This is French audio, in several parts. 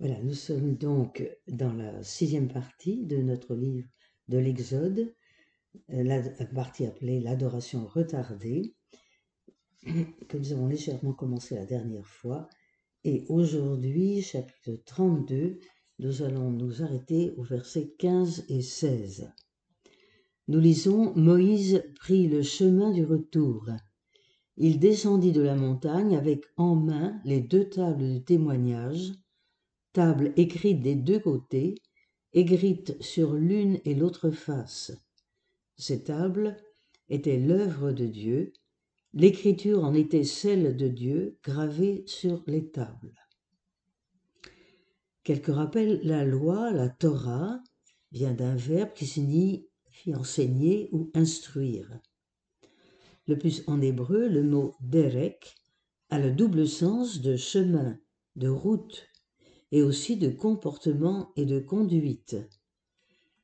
Voilà, nous sommes donc dans la sixième partie de notre livre de l'Exode, euh, la partie appelée l'adoration retardée, que nous avons légèrement commencé la dernière fois. Et aujourd'hui, chapitre 32, nous allons nous arrêter au verset 15 et 16. Nous lisons Moïse prit le chemin du retour. Il descendit de la montagne avec en main les deux tables de témoignage, tables écrites des deux côtés, écrites sur l'une et l'autre face. Ces tables étaient l'œuvre de Dieu, l'écriture en était celle de Dieu gravée sur les tables. Quelques rappels, la loi, la Torah, vient d'un verbe qui signifie enseigner ou instruire. Le plus en hébreu, le mot derek a le double sens de chemin, de route et aussi de comportement et de conduite.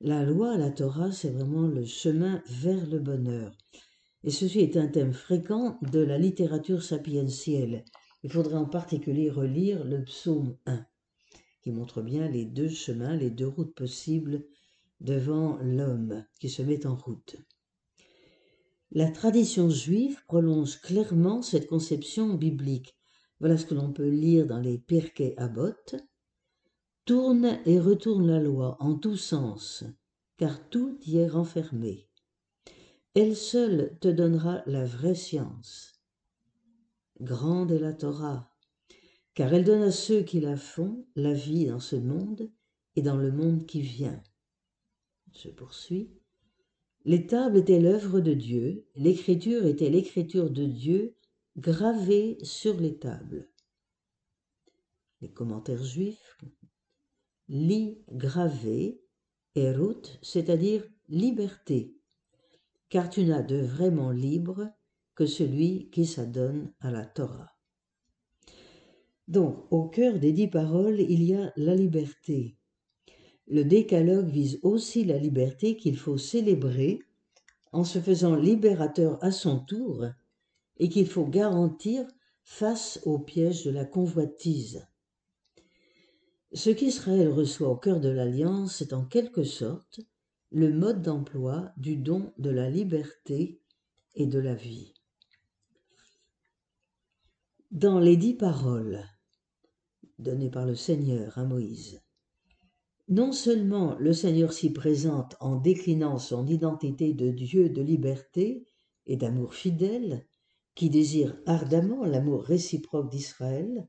La loi, la Torah, c'est vraiment le chemin vers le bonheur. Et ceci est un thème fréquent de la littérature sapientielle. Il faudrait en particulier relire le psaume 1 qui montre bien les deux chemins, les deux routes possibles devant l'homme qui se met en route. La tradition juive prolonge clairement cette conception biblique. Voilà ce que l'on peut lire dans les Pirkei Abot. Tourne et retourne la loi en tous sens, car tout y est renfermé. Elle seule te donnera la vraie science. Grande est la Torah, car elle donne à ceux qui la font la vie dans ce monde et dans le monde qui vient. Je poursuis. Les tables étaient l'œuvre de Dieu, l'écriture était l'écriture de Dieu gravée sur les tables. Les commentaires juifs, lit gravé, route, c'est-à-dire liberté, car tu n'as de vraiment libre que celui qui s'adonne à la Torah. Donc, au cœur des dix paroles, il y a la liberté. Le décalogue vise aussi la liberté qu'il faut célébrer en se faisant libérateur à son tour et qu'il faut garantir face au piège de la convoitise. Ce qu'Israël reçoit au cœur de l'Alliance est en quelque sorte le mode d'emploi du don de la liberté et de la vie. Dans les dix paroles, donné par le Seigneur à Moïse. Non seulement le Seigneur s'y présente en déclinant son identité de Dieu de liberté et d'amour fidèle, qui désire ardemment l'amour réciproque d'Israël,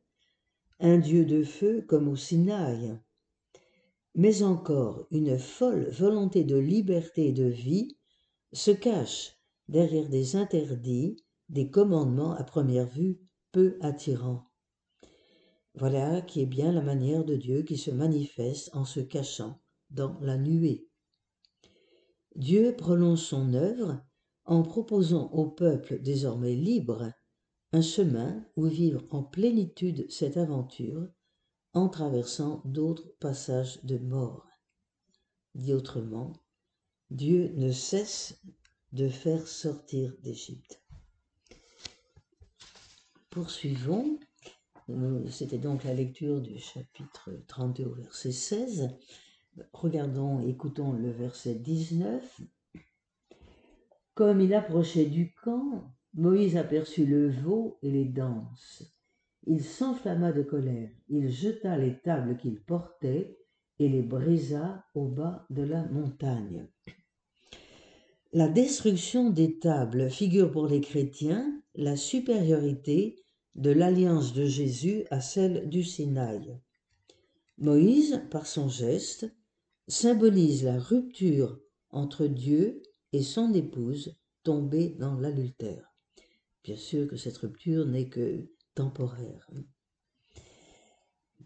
un Dieu de feu comme au Sinaï, mais encore une folle volonté de liberté et de vie se cache derrière des interdits, des commandements à première vue peu attirants. Voilà qui est bien la manière de Dieu qui se manifeste en se cachant dans la nuée. Dieu prolonge son œuvre en proposant au peuple désormais libre un chemin où vivre en plénitude cette aventure en traversant d'autres passages de mort. Dit autrement, Dieu ne cesse de faire sortir d'Égypte. Poursuivons c'était donc la lecture du chapitre 32 au verset 16. Regardons, écoutons le verset 19. Comme il approchait du camp, Moïse aperçut le veau et les danses. Il s'enflamma de colère, il jeta les tables qu'il portait et les brisa au bas de la montagne. La destruction des tables figure pour les chrétiens la supériorité de l'alliance de Jésus à celle du Sinaï. Moïse, par son geste, symbolise la rupture entre Dieu et son épouse tombée dans l'adultère. Bien sûr que cette rupture n'est que temporaire.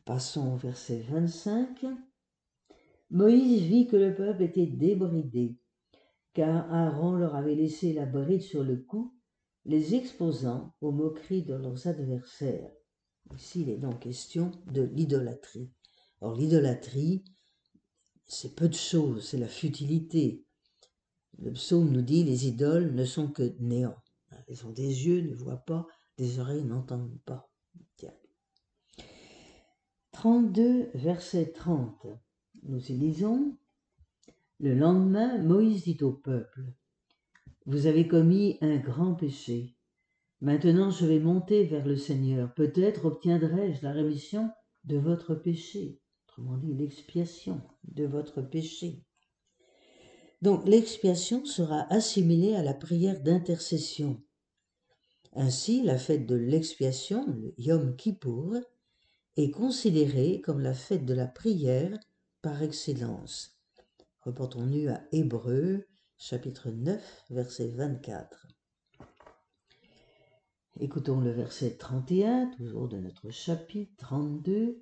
Passons au verset 25. Moïse vit que le peuple était débridé, car Aaron leur avait laissé la bride sur le cou les exposant aux moqueries de leurs adversaires. Ici, il est donc question de l'idolâtrie. Or, l'idolâtrie, c'est peu de choses, c'est la futilité. Le psaume nous dit les idoles ne sont que néant. Elles ont des yeux, ne voient pas, des oreilles n'entendent pas. 32, verset 30. Nous y lisons. Le lendemain, Moïse dit au peuple, Vous avez commis un grand péché. Maintenant je vais monter vers le Seigneur. Peut-être obtiendrai-je la rémission de votre péché. Autrement dit, l'expiation de votre péché. Donc l'expiation sera assimilée à la prière d'intercession. Ainsi, la fête de l'expiation, le Yom Kippour, est considérée comme la fête de la prière par excellence. Reportons-nous à Hébreu, chapitre 9, verset 24. Écoutons le verset 31, toujours de notre chapitre 32.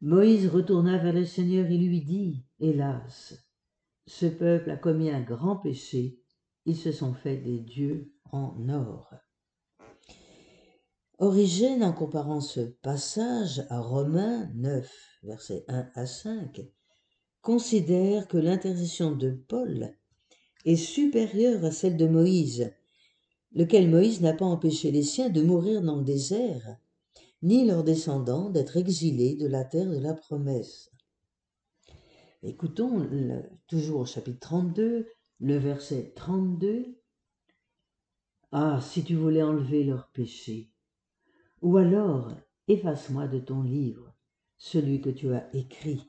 Moïse retourna vers le Seigneur et lui dit, Hélas, ce peuple a commis un grand péché, ils se sont fait des dieux en or. Origène, en comparant ce passage à Romains 9, versets 1 à 5, considère que l'intercession de Paul est supérieure à celle de Moïse, lequel Moïse n'a pas empêché les siens de mourir dans le désert, ni leurs descendants d'être exilés de la terre de la promesse. Écoutons toujours au chapitre 32, le verset 32. Ah, si tu voulais enlever leurs péchés, ou alors efface-moi de ton livre celui que tu as écrit.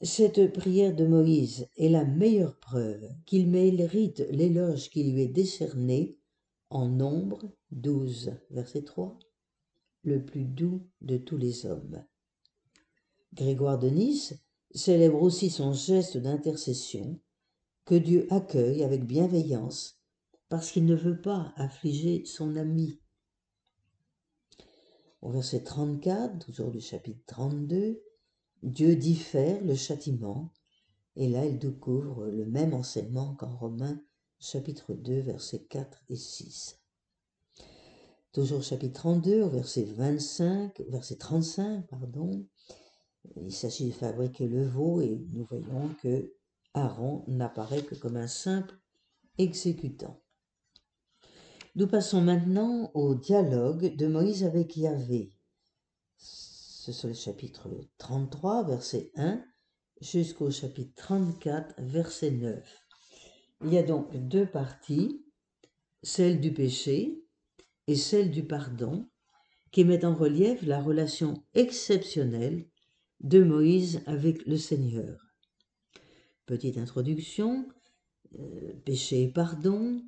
Cette prière de Moïse est la meilleure preuve qu'il mérite l'éloge qui lui est décerné en Nombre 12, verset 3, le plus doux de tous les hommes. Grégoire de Nice célèbre aussi son geste d'intercession que Dieu accueille avec bienveillance parce qu'il ne veut pas affliger son ami. Au verset 34, toujours du chapitre 32, Dieu diffère le châtiment, et là il découvre le même enseignement qu'en Romains chapitre 2 versets 4 et 6. Toujours chapitre 32 au verset 25, verset 35, pardon, il s'agit de fabriquer le veau et nous voyons que Aaron n'apparaît que comme un simple exécutant. Nous passons maintenant au dialogue de Moïse avec Yahvé c'est le chapitre 33, verset 1, jusqu'au chapitre 34, verset 9. Il y a donc deux parties, celle du péché et celle du pardon, qui mettent en relief la relation exceptionnelle de Moïse avec le Seigneur. Petite introduction, euh, péché et pardon,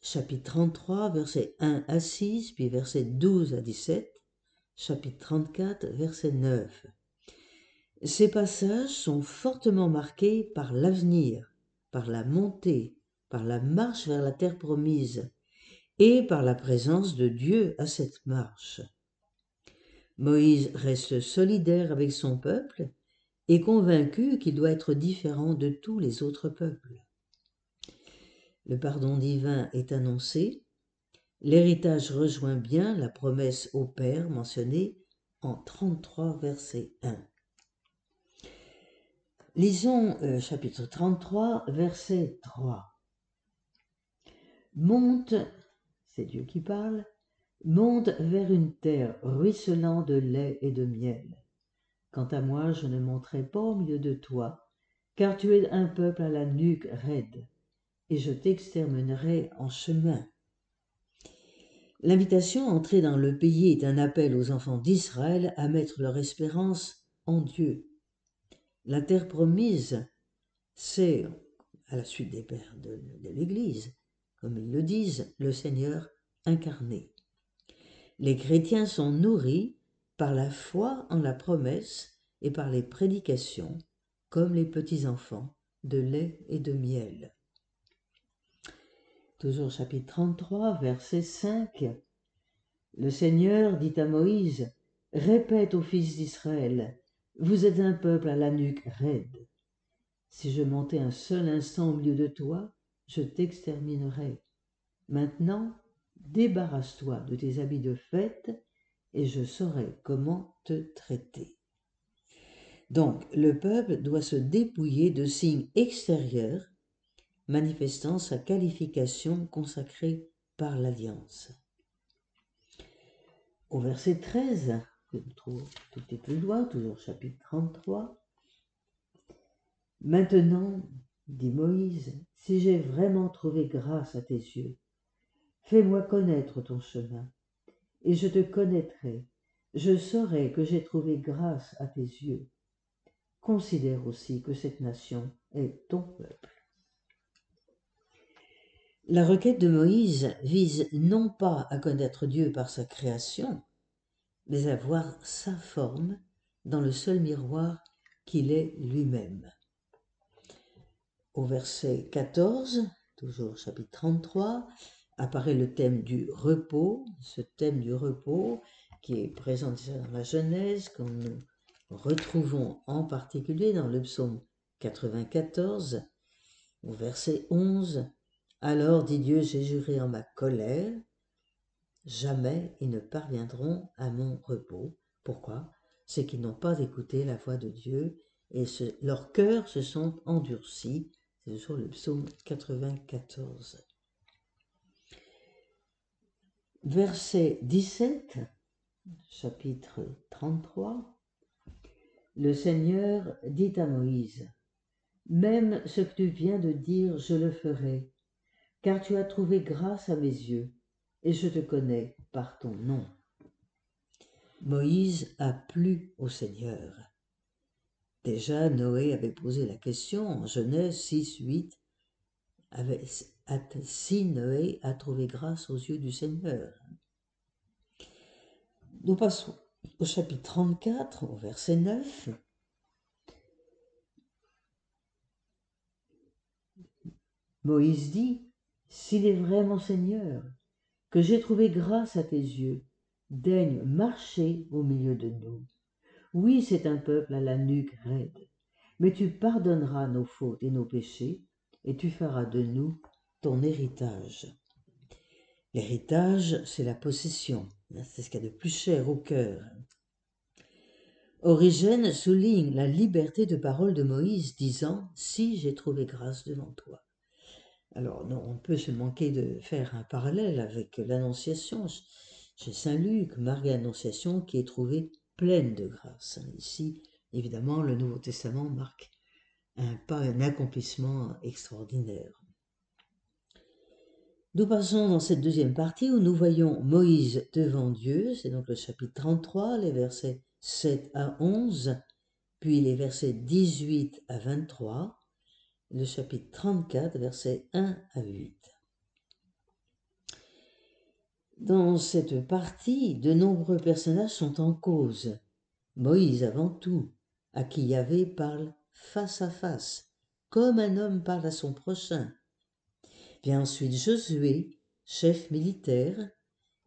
chapitre 33, verset 1 à 6, puis verset 12 à 17, chapitre 34, verset 9. Ces passages sont fortement marqués par l'avenir, par la montée, par la marche vers la terre promise et par la présence de Dieu à cette marche. Moïse reste solidaire avec son peuple et convaincu qu'il doit être différent de tous les autres peuples. Le pardon divin est annoncé, L'héritage rejoint bien la promesse au Père mentionnée en 33 verset 1. Lisons euh, chapitre 33 verset 3. Monte, c'est Dieu qui parle, monte vers une terre ruisselant de lait et de miel. Quant à moi, je ne monterai pas au milieu de toi, car tu es un peuple à la nuque raide, et je t'exterminerai en chemin. L'invitation à entrer dans le pays est un appel aux enfants d'Israël à mettre leur espérance en Dieu. La terre promise, c'est, à la suite des pères de, de l'Église, comme ils le disent, le Seigneur incarné. Les chrétiens sont nourris par la foi en la promesse et par les prédications, comme les petits-enfants, de lait et de miel toujours chapitre 33, verset 5. Le Seigneur dit à Moïse, Répète aux fils d'Israël, Vous êtes un peuple à la nuque raide. Si je montais un seul instant au milieu de toi, je t'exterminerais. Maintenant, débarrasse-toi de tes habits de fête, et je saurai comment te traiter. Donc, le peuple doit se dépouiller de signes extérieurs manifestant sa qualification consacrée par l'alliance. Au verset 13, que nous trouvons tout petit plus loin, toujours chapitre 33. Maintenant, dit Moïse, si j'ai vraiment trouvé grâce à tes yeux, fais-moi connaître ton chemin, et je te connaîtrai, je saurai que j'ai trouvé grâce à tes yeux. Considère aussi que cette nation est ton peuple. La requête de Moïse vise non pas à connaître Dieu par sa création, mais à voir sa forme dans le seul miroir qu'il est lui-même. Au verset 14, toujours chapitre 33, apparaît le thème du repos, ce thème du repos qui est présenté dans la Genèse, que nous retrouvons en particulier dans le psaume 94, au verset 11. Alors dit Dieu, j'ai juré en ma colère, jamais ils ne parviendront à mon repos. Pourquoi? C'est qu'ils n'ont pas écouté la voix de Dieu et leurs cœurs se sont endurcis c'est toujours le psaume 94. Verset 17, chapitre 33. Le Seigneur dit à Moïse, Même ce que tu viens de dire, je le ferai, car tu as trouvé grâce à mes yeux, et je te connais par ton nom. Moïse a plu au Seigneur. Déjà, Noé avait posé la question en Genèse 6, 8. Si Noé a trouvé grâce aux yeux du Seigneur. Nous passons au chapitre 34, au verset 9. Moïse dit, S'il est vrai mon Seigneur, que j'ai trouvé grâce à tes yeux, daigne marcher au milieu de nous oui, c'est un peuple à la nuque raide, mais tu pardonneras nos fautes et nos péchés, et tu feras de nous héritage. L'héritage, c'est la possession, c'est ce qu'il y a de plus cher au cœur. Origène souligne la liberté de parole de Moïse, disant Si j'ai trouvé grâce devant toi. Alors, non, on peut se manquer de faire un parallèle avec l'Annonciation chez Saint Luc, Marie Annonciation, qui est trouvée pleine de grâce. Ici, évidemment, le Nouveau Testament marque un pas, un accomplissement extraordinaire. Nous passons dans cette deuxième partie où nous voyons Moïse devant Dieu, c'est donc le chapitre 33, les versets 7 à 11, puis les versets 18 à 23, le chapitre 34, versets 1 à 8. Dans cette partie, de nombreux personnages sont en cause. Moïse avant tout, à qui Yahvé parle face à face, comme un homme parle à son prochain. Ensuite Josué, chef militaire,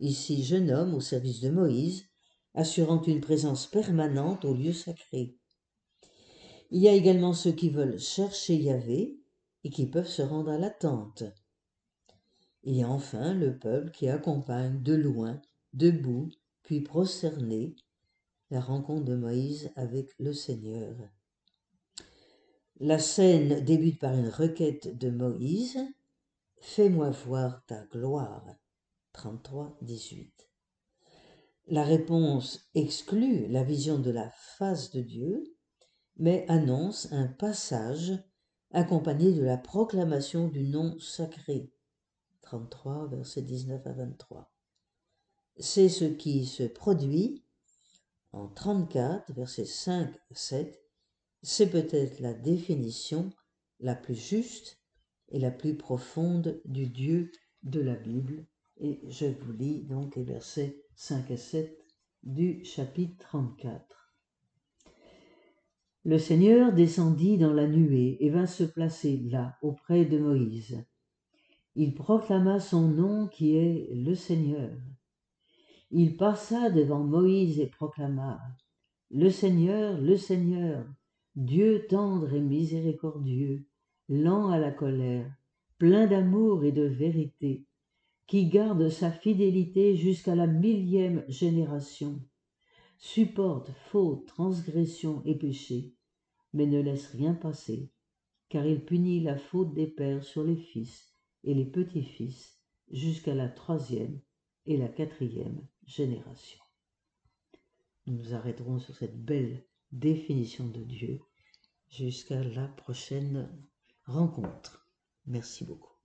ici jeune homme au service de Moïse, assurant une présence permanente au lieu sacré. Il y a également ceux qui veulent chercher Yahvé et qui peuvent se rendre à l'attente. Il y a enfin le peuple qui accompagne de loin, debout, puis prosterné, la rencontre de Moïse avec le Seigneur. La scène débute par une requête de Moïse Fais-moi voir ta gloire. 33, 18. La réponse exclut la vision de la face de Dieu, mais annonce un passage accompagné de la proclamation du nom sacré. 33, versets 19 à 23. C'est ce qui se produit en 34, versets 5 à 7. C'est peut-être la définition la plus juste et la plus profonde du Dieu de la Bible. Et je vous lis donc les versets 5 à 7 du chapitre 34. Le Seigneur descendit dans la nuée et vint se placer là auprès de Moïse il proclama son nom qui est le Seigneur. Il passa devant Moïse et proclama Le Seigneur, le Seigneur, Dieu tendre et miséricordieux, lent à la colère, plein d'amour et de vérité, qui garde sa fidélité jusqu'à la millième génération, supporte faute, transgression et péché, mais ne laisse rien passer, car il punit la faute des pères sur les fils et les petits-fils jusqu'à la troisième et la quatrième génération. nous nous arrêterons sur cette belle définition de Dieu jusqu'à la prochaine rencontre. Merci beaucoup.